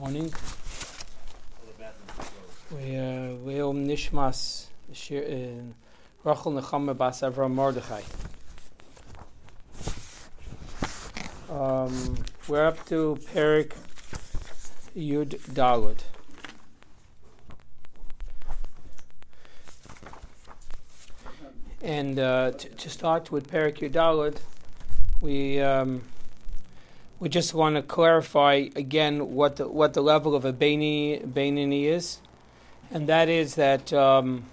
Morning. We uh, Leil Nishmas uh, Rachel Nechama Bas Avram Mordechai. Um, we're up to Perik Yud Dalud. And uh, to, to start with Perik Yud Dalud, we. Um, we just want to clarify again what the, what the level of a Bainini, is, and that is that um,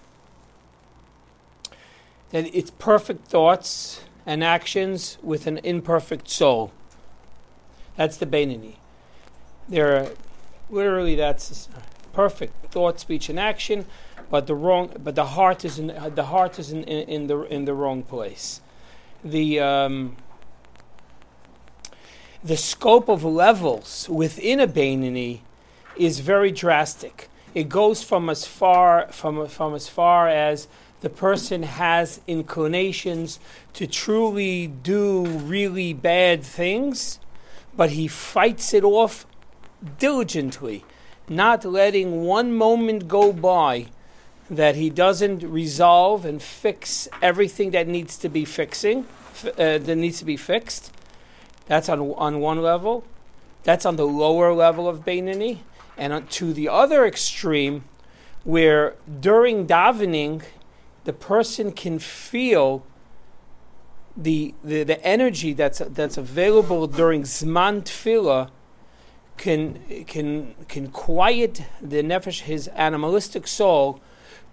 that it's perfect thoughts and actions with an imperfect soul. That's the Bainini. There, are, literally, that's perfect thought, speech, and action, but the wrong, but the heart is in the heart is in, in, in the in the wrong place. The um, the scope of levels within a Bainini is very drastic. It goes from as far from, from as far as the person has inclinations to truly do really bad things, but he fights it off diligently, not letting one moment go by that he doesn't resolve and fix everything that needs to be fixing uh, that needs to be fixed that's on on one level. That's on the lower level of Beinani. And on, to the other extreme, where during davening, the person can feel the, the, the energy that's that's available during Zman Tefillah can can can quiet the nefesh, his animalistic soul,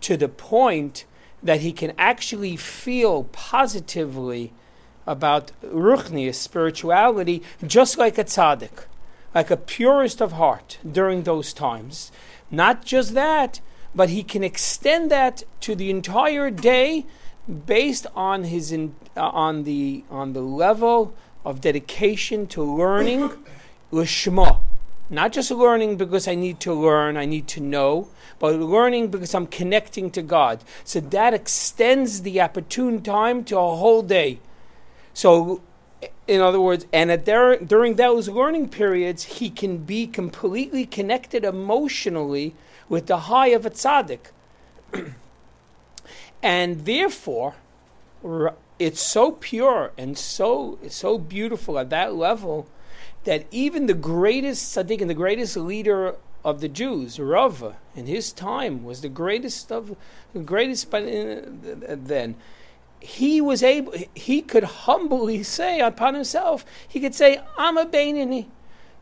to the point that he can actually feel positively about ruchnius, spirituality, just like a tzaddik, like a purist of heart during those times. Not just that, but he can extend that to the entire day based on his in, uh, on the on the level of dedication to learning lishma. Not just learning because I need to learn, I need to know, but learning because I'm connecting to God. So that extends the opportune time to a whole day. So, in other words, and at during those learning periods, he can be completely connected emotionally with the high of a tzaddik. and therefore, it's so pure and so so beautiful at that level that even the greatest tzaddik and the greatest leader of the Jews, Rava, in his time was the greatest of the greatest uh, then he was able, he could humbly say upon himself, he could say, I'm a Bainini.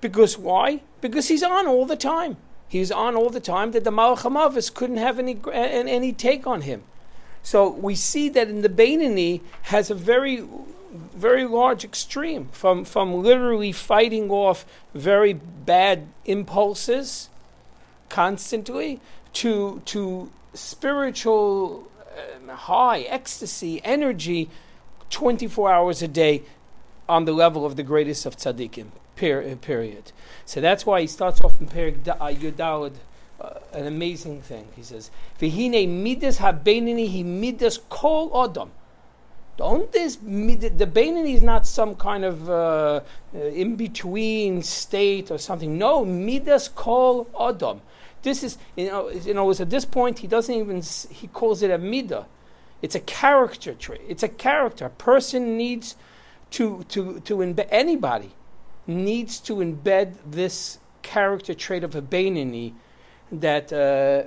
Because why? Because he's on all the time. He's on all the time that the Malachamavis couldn't have any, any take on him. So we see that in the Bainini has a very, very large extreme from, from literally fighting off very bad impulses constantly to, to spiritual high ecstasy, energy, 24 hours a day on the level of the greatest of tzaddikim, uh, period. So that's why he starts off in Perik uh, Yudalad, uh, an amazing thing. He says, V'hine midas ha-beinini hi midas kol odom. Don't this the Bainini is not some kind of uh, uh, in between state or something. No, midas kol odom. This is, you know, you know, at this point he doesn't even, he calls it a midah. It's a character trait. It's a character. A person needs to, to, to embed, anybody needs to embed this character trait of a Bainini that uh,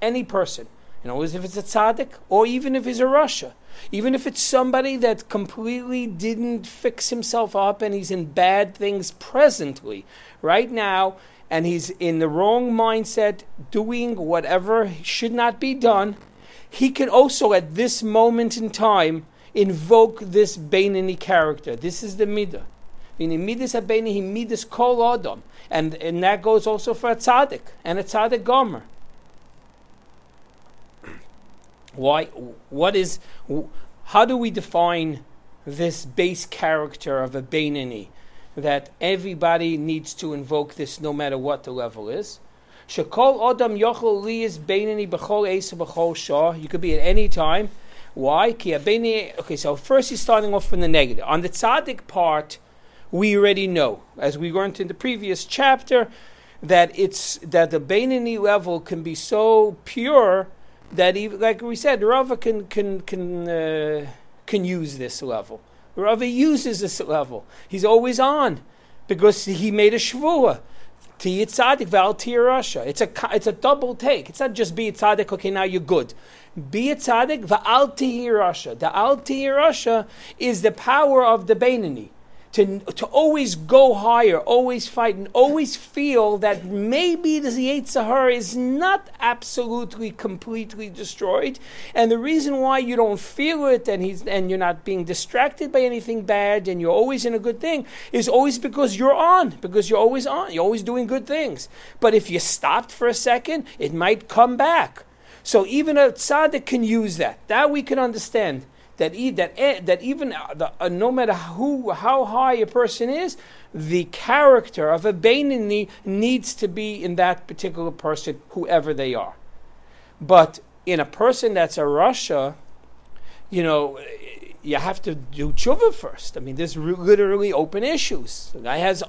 any person, you know, as if it's a tzaddik or even if he's a rasha, even if it's somebody that completely didn't fix himself up and he's in bad things presently, right now, and he's in the wrong mindset, doing whatever should not be done, he can also, at this moment in time, invoke this Bainani character. This is the midah. And and that goes also for a tzaddik and a tzaddik gomer. Why? What is? How do we define this base character of a Bainani? That everybody needs to invoke this no matter what the level is. Adam. You could be at any time. Why? Okay, so first he's starting off from the negative. On the tzaddik part, we already know, as we learned in the previous chapter, that it's that the Beinani level can be so pure that even like we said, Rava can can can uh, can use this level. Rava uses this level. He's always on because he made a shvua. To tzaddik val Rasha. It's a it's a double take. It's not just be tzaddik. Okay, now you're good. Be a tzaddik va'al Rasha. The al Rasha is the power of the Beinani to, to always go higher, always fight, and always feel that maybe the Yetzirah is not absolutely, completely destroyed. And the reason why you don't feel it and, he's, and you're not being distracted by anything bad and you're always in a good thing is always because you're on, because you're always on, you're always doing good things. But if you stopped for a second, it might come back. So even a tzaddik can use that. That we can understand that e- that e- that even uh, the, uh, no matter who how high a person is, the character of a Beinani needs to be in that particular person, whoever they are. But in a person that's a Rasha, you know, you have to do tshuva first. I mean, there's re- literally open issues. The guy has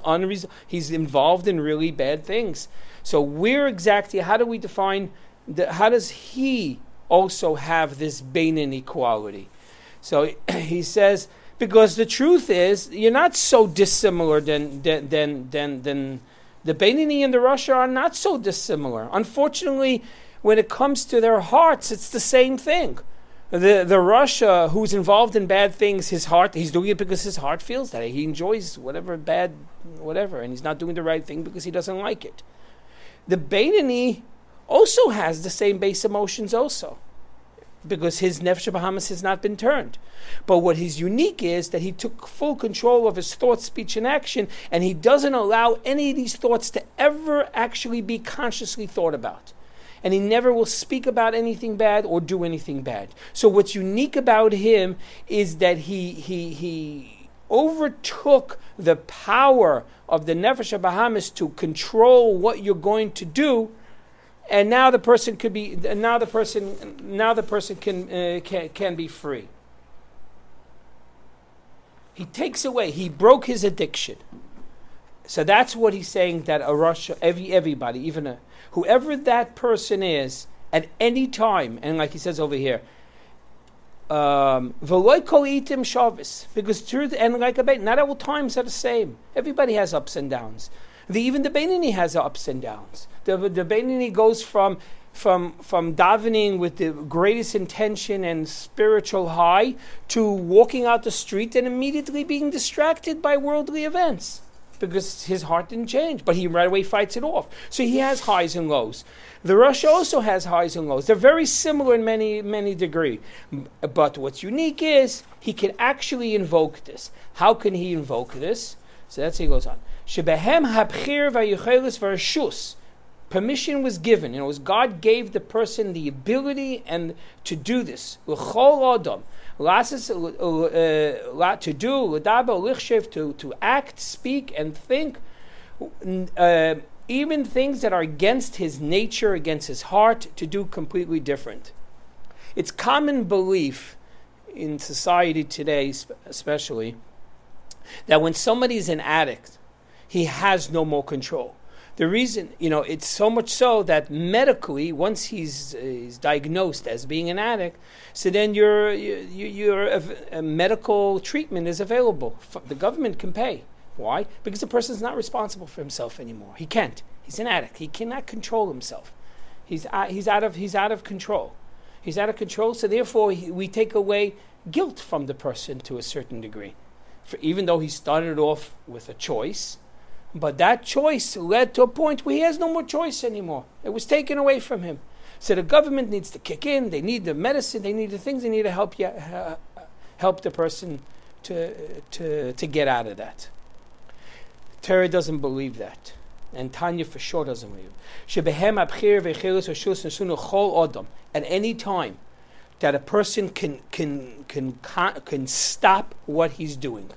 he's involved in really bad things. So where exactly? How do we define? The, how does he also have this Beinani quality? So he says, because the truth is, you're not so dissimilar than than than than, than the Beinani and the Rasha are not so dissimilar. Unfortunately, when it comes to their hearts, it's the same thing. The the Rasha who's involved in bad things, his heart he's doing it because his heart feels that he enjoys whatever bad whatever, and he's not doing the right thing because he doesn't like it. The Beinani also has the same base emotions also because his nefesh Behamis has not been turned. But what he's unique is that he took full control of his thought, speech, and action, and he doesn't allow any of these thoughts to ever actually be consciously thought about. And he never will speak about anything bad or do anything bad. So what's unique about him is that he he he overtook the power of the nefesh Behamis to control what you're going to do and now the person could be now the person now the person can uh, can, can be free he takes away he broke his addiction so that's what he's saying that a Rasha every everybody even a, whoever that person is at any time and like he says over here um, because truth and like a not all times are the same. Everybody has ups and downs. The, even the Beinani has ups and downs. The, the Beinani goes from from from davening with the greatest intention and spiritual high to walking out the street and immediately being distracted by worldly events because his heart didn't change, but he right away fights it off. So he has highs and lows. The Rasha also has highs and lows. They're very similar in many many degree, but what's unique is he can actually invoke this. How can he invoke this? So that's he goes on. Shebehem habchir v'rashus. Permission was given. You know, was God gave the person the ability and to do this. Uh, to do, to, to act, speak, and think, uh, even things that are against his nature, against his heart, to do completely different. It's common belief in society today, especially, that when somebody is an addict, he has no more control. The reason, you know, it's so much so that medically, once he's, uh, he's diagnosed as being an addict, so then your you, your a medical treatment is available. The government can pay. Why? Because the person is not responsible for himself anymore. He can't. He's an addict. He cannot control himself. He's uh, he's out of he's out of control. He's out of control. So therefore, he, we take away guilt from the person to a certain degree. For even though he started off with a choice, but that choice led to a point where he has no more choice anymore. It was taken away from him. So the government needs to kick in. They need the medicine. They need the things. They need to help you, uh, help the person to, to, to get out of that. Torah doesn't believe that. And Tanya for sure doesn't believe At any time that a person can, can, can, can stop what he's doing.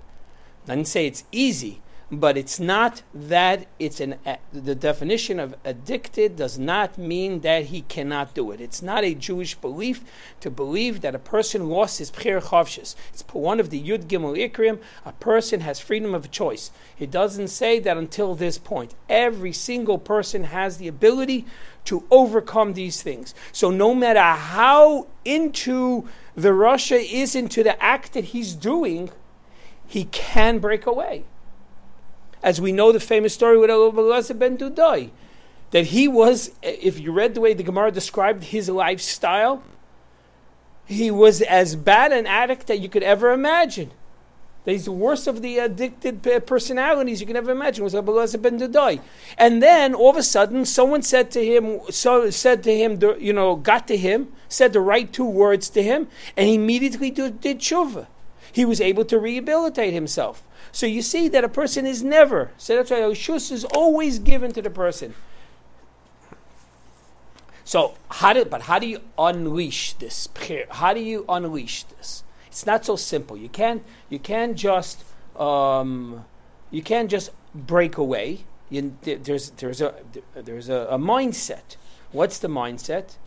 I didn't say it's easy, but it's not that it's an the definition of addicted does not mean that he cannot do it. It's not a Jewish belief to believe that a person lost his Bechira Chofshis. It's one of the Yud Gimel Ikrim. A person has freedom of choice. It doesn't say that until this point. Every single person has the ability to overcome these things. So no matter how into the Rasha is into the act that he's doing, he can break away as we know the famous story with Elazar ben Durdaya, that he was, if you read the way the Gemara described his lifestyle, he was as bad an addict that you could ever imagine. That he's the worst of the addicted personalities you can ever imagine was Elazar ben Durdaya. And then all of a sudden, someone said to him, so said to him, you know, got to him, said the right two words to him, and he immediately did, did tshuva. He was able to rehabilitate himself. So you see that a person is never, so that's why Oshus is always given to the person. So how do, but how do you unleash this? How do you unleash this? It's not so simple. You can't, you can't just, um, you can't just break away. You, there's, there's a, there's a, a mindset. What's the mindset?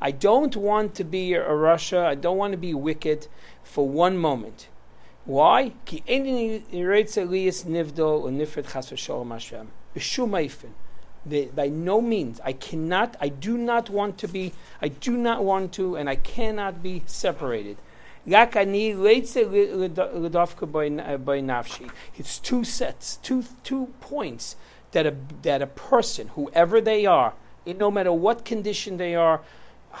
I don't want to be a Rasha. I don't want to be wicked for one moment. Why? By no means, I cannot, I do not want to be, I do not want to, and I cannot be separated. It's two sets, two, two points that a, that a person, whoever they are, no matter what condition they are,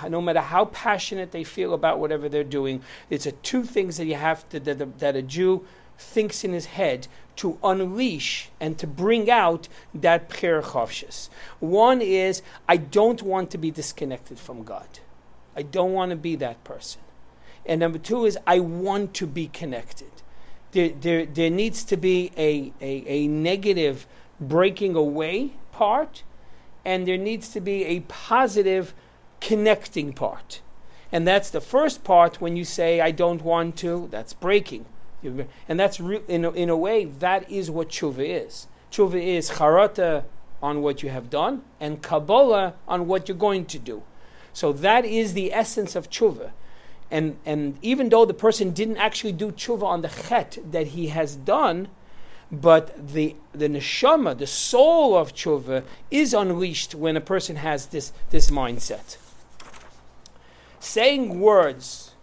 no matter how passionate they feel about whatever they're doing, it's a two things that you have to that, that a Jew thinks in his head to unleash and to bring out that prayer. One is I don't want to be disconnected from God. I don't want to be that person. And number two is I want to be connected. There, there, there needs to be a, a, a negative breaking away part, and there needs to be a positive connecting part. And that's the first part when you say, I don't want to, that's breaking. And that's, re- in, a, in a way, that is what tshuva is. Tshuva is charata on what you have done and kabbalah on what you're going to do. So that is the essence of tshuva. And, and even though the person didn't actually do tshuva on the chet that he has done, but the, the neshama, the soul of tshuva, is unleashed when a person has this, this mindset saying words,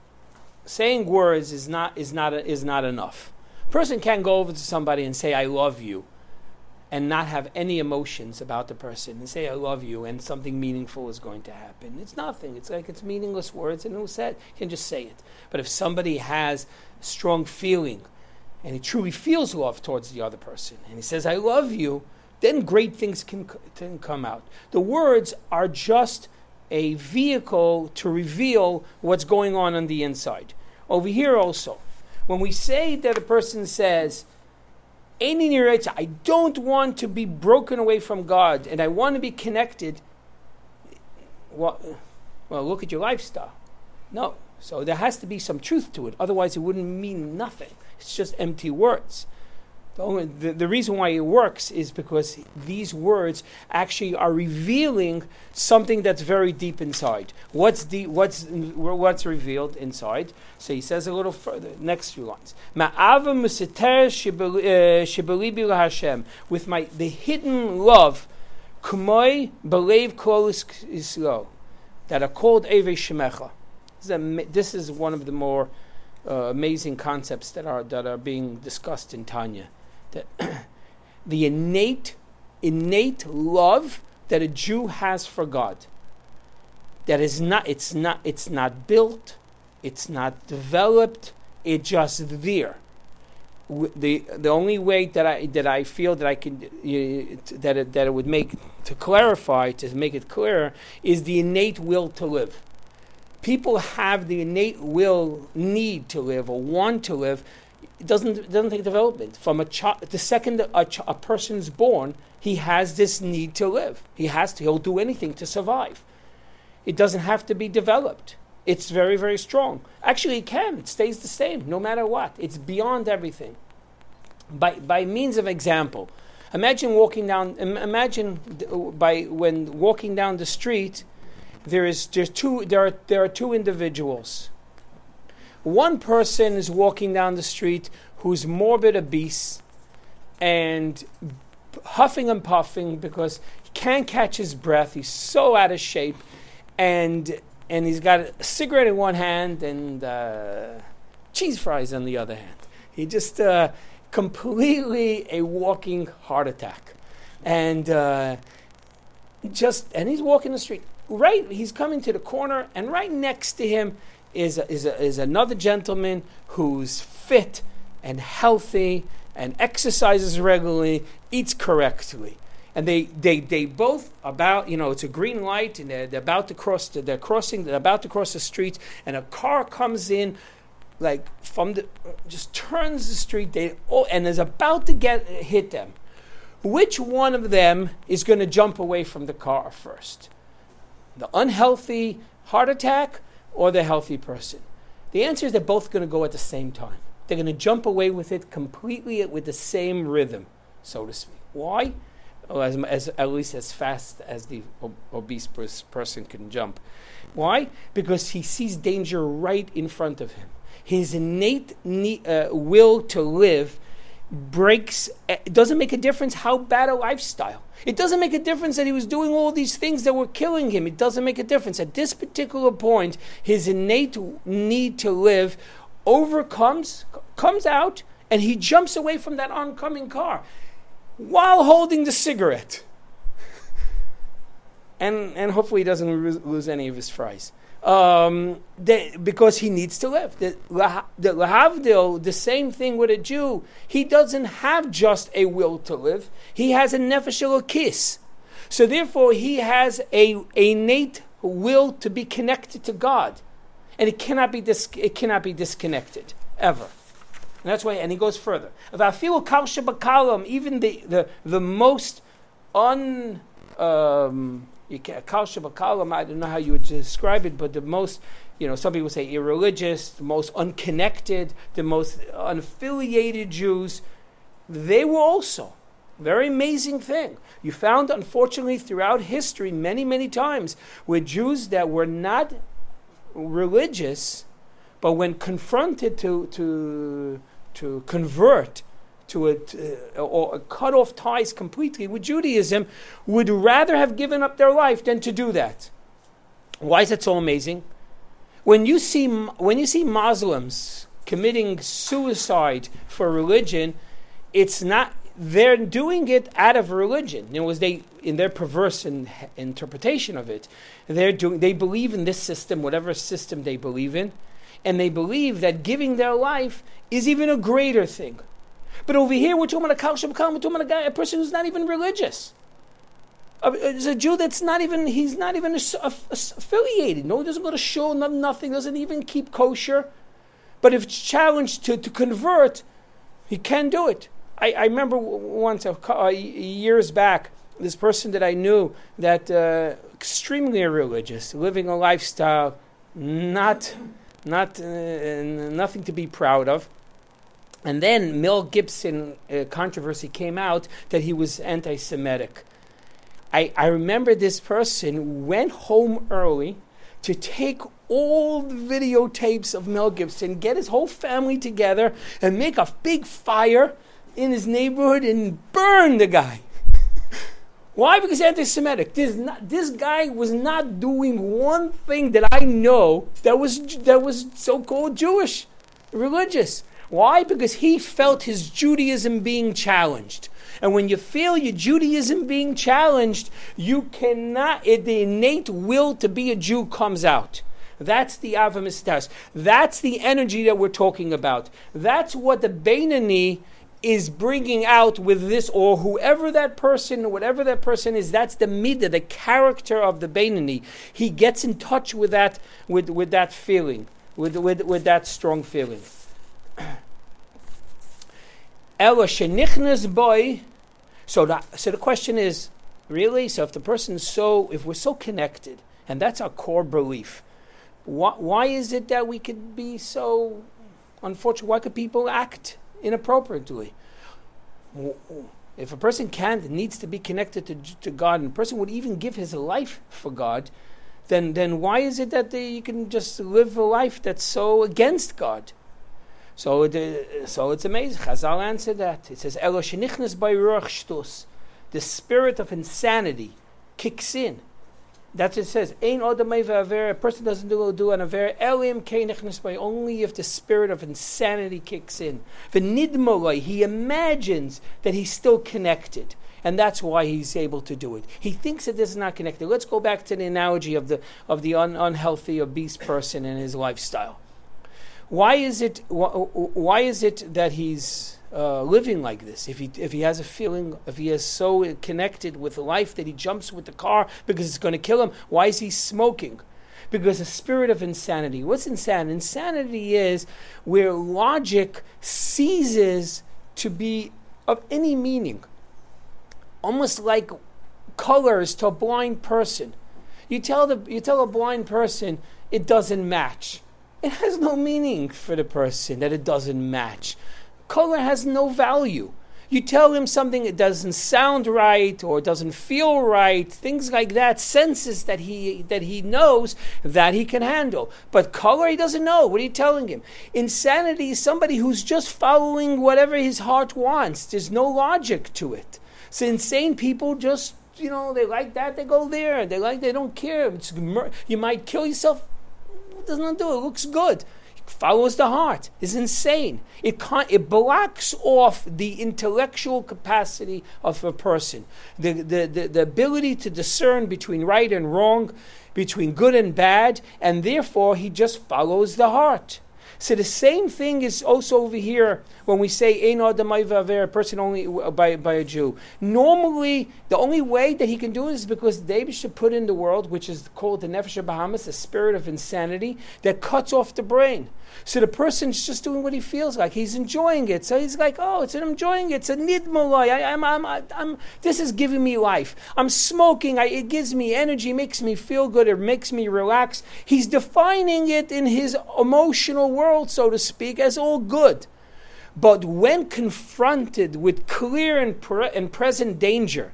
saying words is not is not is not enough. A person can't go over to somebody and say I love you, and not have any emotions about the person and say I love you and something meaningful is going to happen. It's nothing. It's like it's meaningless words and it said you can just say it. But if somebody has strong feeling and he truly feels love towards the other person and he says I love you, then great things can, can come out. The words are just a vehicle to reveal what's going on on the inside. Over here also, when we say that a person says, I don't want to be broken away from God and I want to be connected, well, well, look at your lifestyle. No. So there has to be some truth to it. Otherwise, it wouldn't mean nothing. It's just empty words. The, only, the, the, reason why it works is because these words actually are revealing something that's very deep inside. What's the what's what's revealed inside? So he says a little further, next few lines. Uh, With my the hidden love, kumoi believe kolis that are called Eve Shemecha. This is one of the more uh, amazing concepts that are that are being discussed in Tanya that the innate, innate love that a Jew has for God. That is not, it's not, it's not built, it's not developed, it's just there. The, the only way that I, that I feel that I can, uh, that, it, that it would make, to clarify, to make it clear, is the innate will to live people have the innate will, need to live, or want to live, it doesn't, it doesn't take development. From a child, the second a, ch- a person's born, he has this need to live. He has to, he'll do anything to survive. It doesn't have to be developed. It's very, very strong. Actually, it can. It stays the same no matter what. It's beyond everything. By, by means of example, imagine walking down, imagine by when walking down the street, there is there's two there are there are two individuals. One person is walking down the street who's morbid obese and huffing and puffing because he can't catch his breath. He's so out of shape, and and he's got a cigarette in one hand and uh, cheese fries on the other hand. He just uh, completely a walking heart attack, and uh, just and he's walking the street. Right, he's coming to the corner, and right next to him is is is another gentleman who's fit and healthy and exercises regularly, eats correctly. And they, they, they both about, you know, it's a green light and they're, they're about to cross, the, they're crossing, they're about to cross the street and a car comes in like from the, just turns the street they, oh, and is about to get, hit them. Which one of them is going to jump away from the car first? The unhealthy heart attack or the healthy person? The answer is they're both going to go at the same time. They're going to jump away with it completely with the same rhythm, so to speak. Why? As, as, at least as fast as the ob- obese pers- person can jump. Why? Because he sees danger right in front of him. His innate ne- uh, will to live breaks, it doesn't make a difference how bad a lifestyle. It doesn't make a difference that he was doing all these things that were killing him. It doesn't make a difference. At this particular point, his innate need to live overcomes, comes out, and he jumps away from that oncoming car while holding the cigarette. and, and hopefully he doesn't lose any of his fries. Um, because he needs to live. The, the the same thing with a Jew. He doesn't have just a will to live. He has a nefesh kiss. So therefore, he has a, a innate will to be connected to God and it cannot be dis- it cannot be disconnected ever. And that's why, and he goes further. Even the, the, the most un um, you can, I don't know how you would describe it, but the most, you know, some people say irreligious, the most unconnected, the most unaffiliated Jews, they were also. Very amazing thing. You found, unfortunately, throughout history, many, many times, where Jews that were not religious, but when confronted to, to, to convert to it uh, or cut off ties completely with Judaism, would rather have given up their life than to do that. Why is that so amazing? When you see, when you see Muslims committing suicide for religion, it's not they're doing it out of religion. It was they in their perverse in, interpretation of it. They're doing they believe in this system, whatever system they believe in, and they believe that giving their life is even a greater thing. But over here, we're talking about a Kalshab we're talking about a guy, a person who's not even religious. It's a Jew that's not even, he's not even affiliated. No, he doesn't go to shul, nothing, doesn't even keep kosher. But if challenged to, to convert, he can do it. I, I remember once, uh, years back, this person that I knew that uh, extremely religious, living a lifestyle not, not, uh, nothing to be proud of. And then Mel Gibson uh, controversy came out that he was anti-Semitic. I, I remember this person went home early to take all the videotapes of Mel Gibson, get his whole family together, and make a big fire in his neighborhood and burn the guy. Why? Because anti-Semitic. This, this guy was not doing one thing that I know that was that was so-called Jewish, religious. Why? Because he felt his Judaism being challenged. And when you feel your Judaism being challenged, you cannot, the innate will to be a Jew comes out. That's the Avamistas. That's the energy that we're talking about. That's what the Beinani is bringing out with this, or whoever that person, whatever that person is, that's the midah, the character of the Beinani. He gets in touch with that, with, with that feeling, with, with, with that strong feeling. Ela shenichnas boy. So, the, so the question is, really? So if the person's so, if we're so connected, and that's our core belief, Why, why is it that we could be so unfortunate? Why could people act inappropriately? If a person can't, needs to be connected to, to God, and a person would even give his life for God, then, then why is it that they, you can just live a life that's so against God? So, so it's amazing. Chazal answered that. It says, Elo by ruach The spirit of insanity kicks in. That's what it says. Ein A person doesn't do, do an aver elim by only if the spirit of insanity kicks in. V'nidmoloi, he imagines that he's still connected. And that's why he's able to do it. He thinks that this is not connected. Let's go back to the analogy of the, of the un, unhealthy, obese person and his lifestyle. Why is it, why, why is it that he's uh, living like this, if he if he has a feeling, if he is so connected with life that he jumps with the car because it's going to kill him, why is he smoking? Because a spirit of insanity. What's insanity? Insanity is where logic ceases to be of any meaning. Almost like colors to a blind person. You tell the you tell a blind person it doesn't match. It has no meaning for the person that it doesn't match color has no value. You tell him something that doesn't sound right or doesn't feel right, things like that, senses that he that he knows that he can handle. But color he doesn't know. What are you telling him? Insanity is somebody who's just following whatever his heart wants. There's no logic to it. So insane people just you know they like that they go there. They like they don't care. It's, you might kill yourself. It doesn't do it. Looks good follows the heart is insane. It can't, it blocks off the intellectual capacity of a person, the, the, the, the ability to discern between right and wrong, between good and bad, and therefore he just follows the heart. So the same thing is also over here when we say Ein a person only uh, by, by a Jew. Normally, the only way that he can do it is because David should put in the world, which is called the Nefesh Behamis, a spirit of insanity that cuts off the brain. So the person's just doing what he feels like. He's enjoying it. So he's like, oh, it's an enjoying it. It's a nidmalai. I, I'm, I'm, I'm, this is giving me life. I'm smoking. I, it gives me energy, makes me feel good, it makes me relax. He's defining it in his emotional world, so to speak, as all good. But when confronted with clear and, pre- and present danger,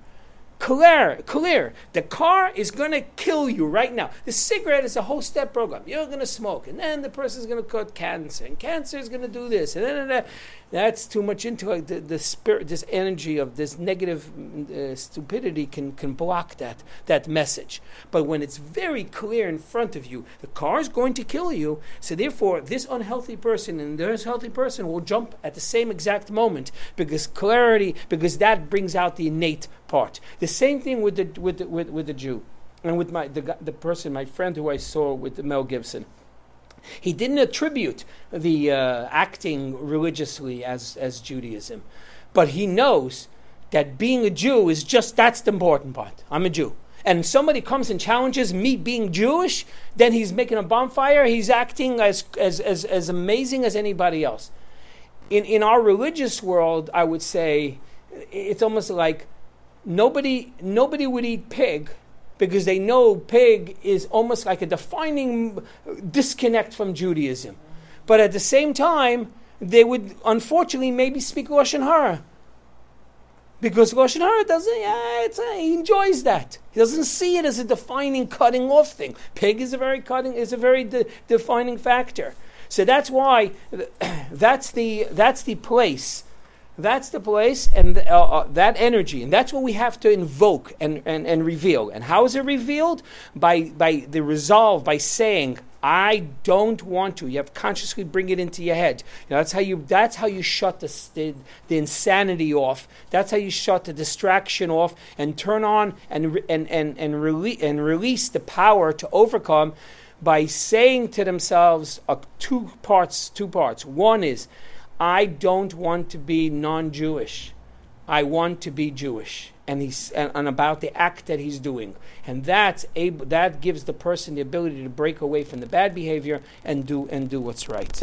clear, clear. The car is going to kill you right now. The cigarette is a whole step program. You're going to smoke, and then the person is going to cut cancer, and cancer is going to do this, and then that. That's too much intellect. The, the spirit, this energy of this negative uh, stupidity can, can block that, that message. But when it's very clear in front of you, the car is going to kill you. So therefore, this unhealthy person and this healthy person will jump at the same exact moment because clarity, because that brings out the innate part. The same thing with the, with the, with, with the Jew and with my, the, the person, my friend who I saw with Mel Gibson. He didn't attribute the uh, acting religiously as, as Judaism, but he knows that being a Jew is just that's the important part. I'm a Jew. And somebody comes and challenges me being Jewish, then he's making a bonfire, he's acting as, as, as, as amazing as anybody else. In, in our religious world, I would say it's almost like nobody, nobody would eat pig because they know pig is almost like a defining disconnect from Judaism. But at the same time, they would unfortunately maybe speak Lashon Hara. Because Lashon Hara doesn't, yeah, a, uh, he enjoys that. He doesn't see it as a defining cutting off thing. Pig is a very cutting, is a very de- defining factor. So that's why that's the that's the place that's the place and uh, uh, that energy. And that's what we have to invoke and, and, and reveal. And how is it revealed? By, by the resolve, by saying, I don't want to. You have consciously bring it into your head. You know, that's how you. That's how you shut the, the, the insanity off. That's how you shut the distraction off and turn on and and and and, rele- and release the power to overcome by saying to themselves uh, two parts. Two parts. One is I don't want to be non Jewish. I want to be Jewish. And, he's, and, and, about the act that he's doing. And that's able, that gives the person the ability to break away from the bad behavior and do, and do what's right.